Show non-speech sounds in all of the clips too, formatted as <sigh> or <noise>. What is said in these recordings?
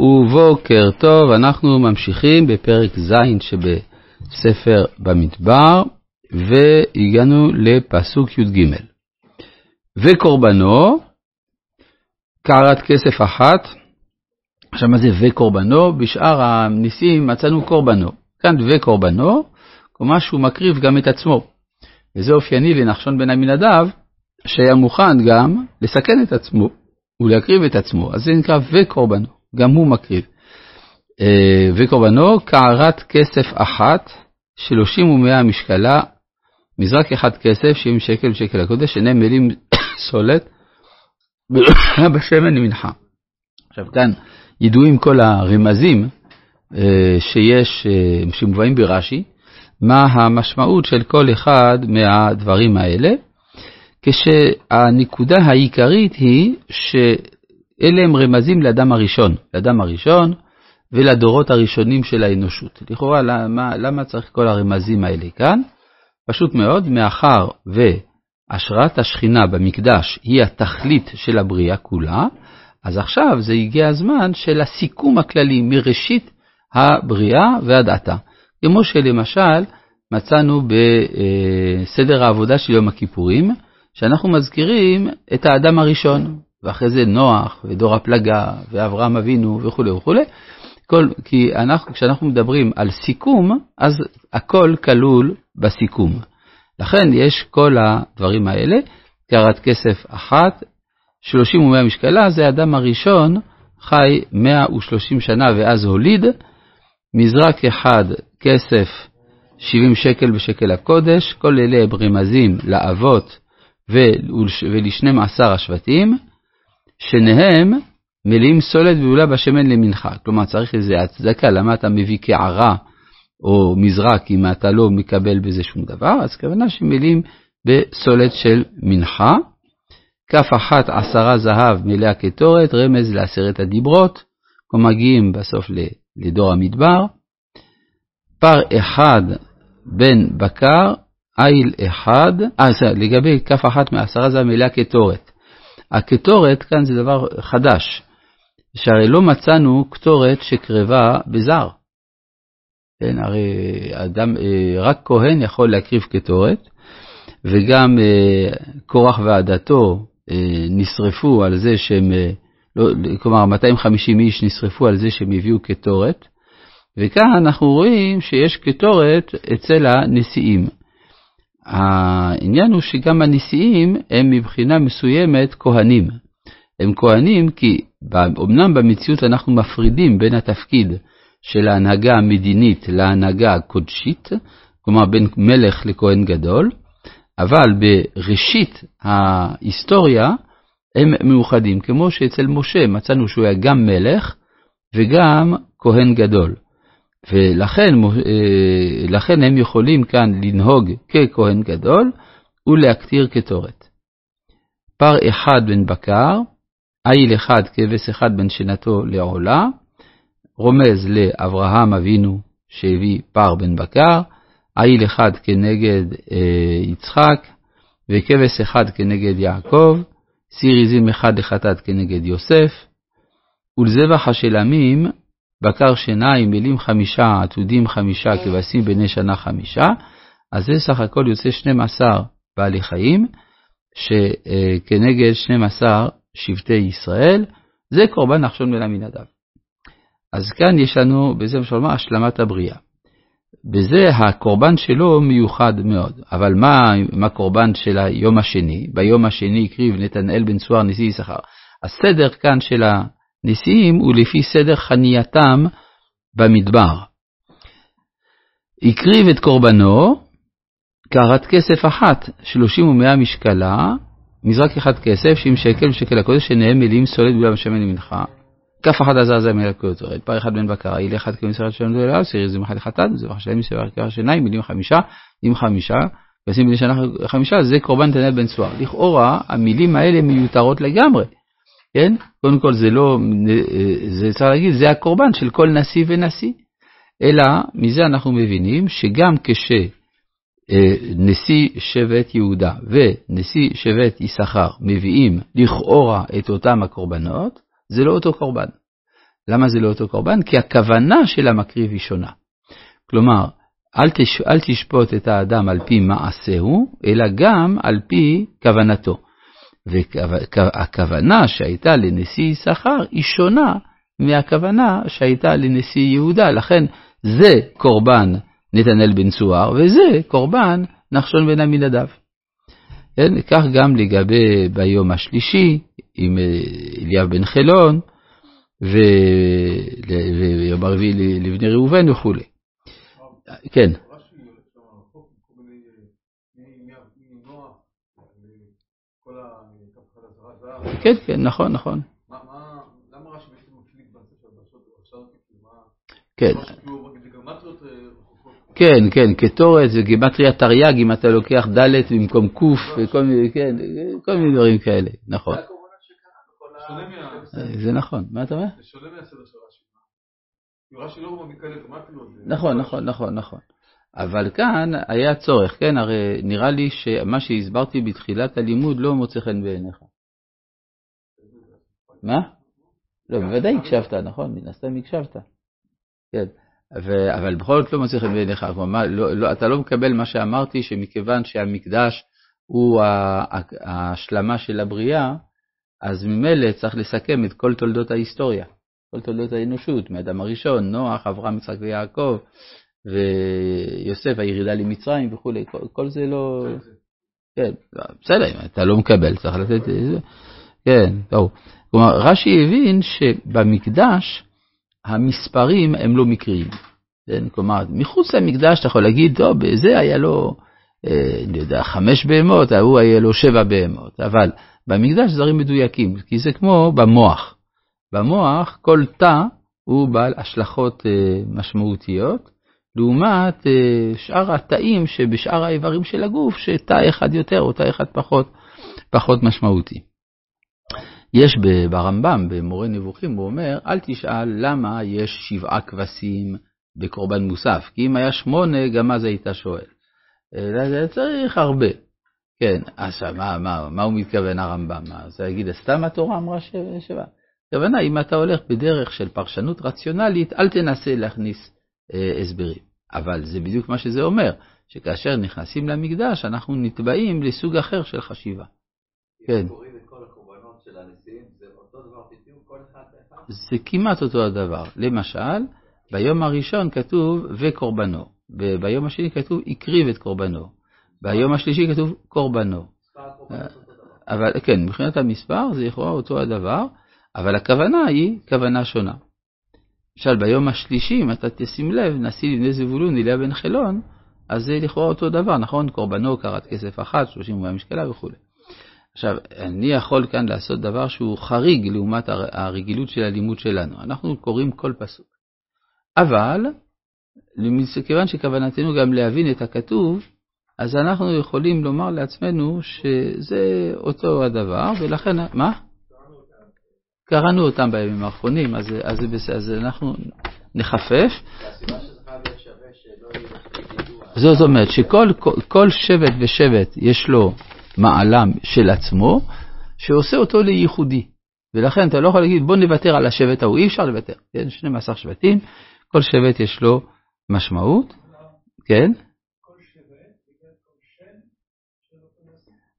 ובוקר טוב, אנחנו ממשיכים בפרק ז' שבספר במדבר, והגענו לפסוק י"ג. וקורבנו, קערת כסף אחת, עכשיו מה זה וקורבנו? בשאר הניסים מצאנו קורבנו. כאן וקורבנו, כלומר שהוא מקריב גם את עצמו. וזה אופייני לנחשון בן עמינדב, שהיה מוכן גם לסכן את עצמו ולהקריב את עצמו, אז זה נקרא וקורבנו. גם הוא מקריב. אה, וקורבנו קערת כסף אחת, שלושים ומאה משקלה, מזרק אחד כסף, שבעים שקל ושקל הקודש, שניהם מילים <coughs> סולת, <coughs> בשמן למנחה. עכשיו כאן ידועים כל הרמזים אה, שיש, אה, שמובאים ברש"י, מה המשמעות של כל אחד מהדברים האלה, כשהנקודה העיקרית היא ש... אלה הם רמזים לאדם הראשון, לאדם הראשון ולדורות הראשונים של האנושות. לכאורה, למה, למה צריך כל הרמזים האלה כאן? פשוט מאוד, מאחר והשראת השכינה במקדש היא התכלית של הבריאה כולה, אז עכשיו זה הגיע הזמן של הסיכום הכללי מראשית הבריאה ועד עתה. כמו שלמשל מצאנו בסדר העבודה של יום הכיפורים, שאנחנו מזכירים את האדם הראשון, ואחרי זה נוח, ודור הפלגה, ואברהם אבינו, וכולי וכולי. כל, כי אנחנו, כשאנחנו מדברים על סיכום, אז הכל כלול בסיכום. לכן יש כל הדברים האלה, קערת כסף אחת, 30 ומאה משקלה, זה האדם הראשון, חי 130 שנה ואז הוליד, מזרק אחד כסף 70 שקל בשקל הקודש, כל אלה הם רמזים לאבות ול-12 השבטים, שניהם מלאים סולת ועולה בשמן למנחה. כלומר, צריך איזו הצדקה, למה אתה מביא קערה או מזרק אם אתה לא מקבל בזה שום דבר? אז כוונה שמלאים בסולת של מנחה. כף אחת עשרה זהב מלאה קטורת, רמז לעשרת הדיברות, כלומר מגיעים בסוף לדור המדבר. פר אחד בן בקר, איל אחד, אה, לגבי כף אחת מעשרה זהב מלאה קטורת. הקטורת כאן זה דבר חדש, שהרי לא מצאנו קטורת שקרבה בזר. כן, הרי אדם, אה, רק כהן יכול להקריב קטורת, וגם אה, קורח ועדתו אה, נשרפו על זה שהם, לא, כלומר 250 איש נשרפו על זה שהם הביאו קטורת, וכאן אנחנו רואים שיש קטורת אצל הנשיאים. העניין הוא שגם הנשיאים הם מבחינה מסוימת כהנים. הם כהנים כי אמנם במציאות אנחנו מפרידים בין התפקיד של ההנהגה המדינית להנהגה הקודשית, כלומר בין מלך לכהן גדול, אבל בראשית ההיסטוריה הם מאוחדים, כמו שאצל משה מצאנו שהוא היה גם מלך וגם כהן גדול. ולכן אה, הם יכולים כאן לנהוג ככהן גדול ולהקטיר קטורת. פר אחד בן בקר, איל אחד כבש אחד בן שנתו לעולה, רומז לאברהם אבינו שהביא פר בן בקר, איל אחד כנגד אה, יצחק, וכבש אחד כנגד יעקב, סיר עזים אחד לחטאת כנגד יוסף, ולזבח השלמים בקר שיניים, מילים חמישה, עתודים חמישה, כבשים בני שנה חמישה, אז זה סך הכל יוצא 12 בעלי חיים, שכנגד 12 שבטי ישראל, זה קורבן נחשון בן עמינדב. אז כאן יש לנו, בזה אפשר לומר, השלמת הבריאה. בזה הקורבן שלו מיוחד מאוד. אבל מה, מה הקורבן של היום השני? ביום השני הקריב נתנאל בן צוהר נשיא יששכר. הסדר כאן של נשיאים הוא לפי סדר חנייתם במדבר. הקריב את קורבנו, קערת כסף אחת, שלושים ומאה משקלה, מזרק אחד כסף, שבעים שקל ושקל הקודש, שניהם מילים סולד גדולה בשמן למנחה. כף אחת עזר מלך כותרת, פר אחד בן בקר, איל אחד כמסרת שלם דולר, סירי אחד לחטאת, זבח שלם מסבר קר שיניים, מילים חמישה, עם חמישה, ועשים בני שנה חמישה, זה קורבן תנאל בן צוהר. לכאורה, המילים האלה מיותרות לגמרי. כן? קודם כל זה לא, זה צריך להגיד, זה הקורבן של כל נשיא ונשיא. אלא מזה אנחנו מבינים שגם כשנשיא שבט יהודה ונשיא שבט יששכר מביאים לכאורה את אותם הקורבנות, זה לא אותו קורבן. למה זה לא אותו קורבן? כי הכוונה של המקריב היא שונה. כלומר, אל, תש, אל תשפוט את האדם על פי מעשהו, אלא גם על פי כוונתו. והכוונה שהייתה לנשיא יששכר היא שונה מהכוונה שהייתה לנשיא יהודה. לכן זה קורבן נתנאל בן צוהר, וזה קורבן נחשון בן עמינדב. כן, כך גם לגבי ביום השלישי עם אה, אליאב בן חילון, וביום הרביעי לבני ראובן וכולי. כן. כן, כן, נכון, נכון. כן. כן, כן, קטורת זה גימטריה תרי"ג, אם אתה לוקח ד' במקום ק' וכל מיני, כן, כל מיני דברים כאלה, נכון. זה נכון, מה אתה אומר? זה שונה מהסדר של רש"י. לא נכון, נכון, נכון, נכון. אבל כאן היה צורך, כן, הרי נראה לי שמה שהסברתי בתחילת הלימוד לא מוצא חן בעיניך. מה? לא, בוודאי הקשבת, נכון? מן הסתם הקשבת. כן, ו... אבל בכל זאת לא מוצא חן בעיניך. לא, לא, אתה לא מקבל מה שאמרתי, שמכיוון שהמקדש הוא ההשלמה של הבריאה, אז ממילא צריך לסכם את כל תולדות ההיסטוריה, כל תולדות האנושות, מאדם הראשון, נוח, אברהם, יצחק ויעקב, ויוסף, הירידה למצרים וכולי, כל, כל זה לא... כן, בסדר, אם אתה לא מקבל, צריך לתת... כן, טוב. כלומר, רש"י הבין שבמקדש המספרים הם לא מקריים. כן? כלומר, מחוץ למקדש אתה יכול להגיד, טוב, בזה היה לו, אה, אני יודע, חמש בהמות, ההוא היה לו שבע בהמות, אבל במקדש דברים מדויקים, כי זה כמו במוח. במוח כל תא הוא בעל השלכות אה, משמעותיות, לעומת אה, שאר התאים שבשאר האיברים של הגוף, שתא אחד יותר או תא אחד פחות, פחות משמעותי. יש ברמב"ם, במורה נבוכים, הוא אומר, אל תשאל למה יש שבעה כבשים בקורבן מוסף, כי אם היה שמונה, גם אז היית שואל. אלא צריך הרבה. כן, עכשיו, מה, מה, מה הוא מתכוון הרמב"ם? אז להגיד, סתם התורה אמרה שבע. הכוונה, אם אתה הולך בדרך של פרשנות רציונלית, אל תנסה להכניס אה, הסברים. אבל זה בדיוק מה שזה אומר, שכאשר נכנסים למקדש, אנחנו נתבעים לסוג אחר של חשיבה. כן. זה כמעט אותו הדבר. למשל, ביום הראשון כתוב וקורבנו, וביום השני כתוב הקריב את קורבנו, ביום השלישי כתוב קורבנו. אבל כן, מבחינת המספר זה לכאורה אותו הדבר, אבל הכוונה היא כוונה שונה. למשל, ביום השלישי, אם אתה תשים לב, נשיא לבני זבולון, אליה בן חילון, אז זה לכאורה אותו דבר, נכון? קורבנו, קרת כסף אחת, שלושים רבעי משקלה וכו'. עכשיו, אני יכול כאן לעשות דבר שהוא חריג לעומת הרגילות של הלימוד שלנו. אנחנו קוראים כל פסוק. אבל, כיוון שכוונתנו גם להבין את הכתוב, אז אנחנו יכולים לומר לעצמנו שזה אותו הדבר, ולכן, מה? קראנו אותם בימים האחרונים, אז, אז, אז, אז אנחנו נחפף. זאת אומרת שכל כל, כל שבט ושבט יש לו מעלה של עצמו, שעושה אותו לייחודי. ולכן אתה לא יכול להגיד בוא נוותר על השבט ההוא, אי אפשר לוותר, כן? 12 שבטים, כל שבט יש לו משמעות, כן?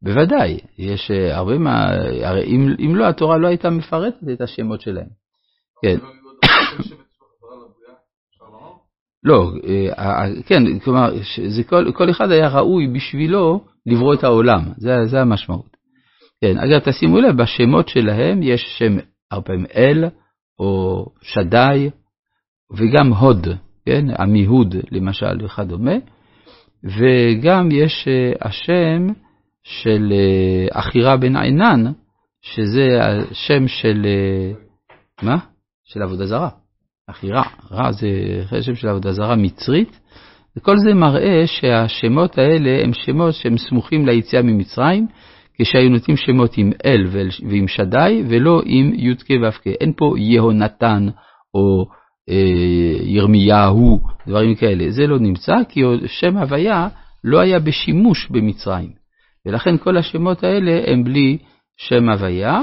בוודאי, יש אה, הרבה מה... הרי אם, אם לא, התורה לא הייתה מפרטת את השמות שלהם. כן. לא, אה, כן, כלומר, זה כל, כל אחד היה ראוי בשבילו לברוא את העולם, זה, זה המשמעות. כן, אגב, תשימו לב, בשמות שלהם יש שם הרבה פעמים אל, או שדי, וגם הוד, כן, עמיהוד למשל וכדומה, וגם יש אה, השם של אחירה אה, בן עינן, שזה השם של, אה, מה? של עבודה זרה. אחירה, רע זה שם של עבודה זרה מצרית. וכל זה מראה שהשמות האלה הם שמות שהם סמוכים ליציאה ממצרים, כשהיו נותנים שמות עם אל ועם שדי, ולא עם י"ק ו"ק. אין פה יהונתן או אה, ירמיהו, דברים כאלה. זה לא נמצא, כי שם הוויה לא היה בשימוש במצרים. ולכן כל השמות האלה הם בלי שם הוויה,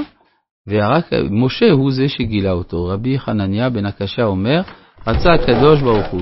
ורק משה הוא זה שגילה אותו. רבי חנניה בן הקשה אומר, רצה הקדוש ברוך הוא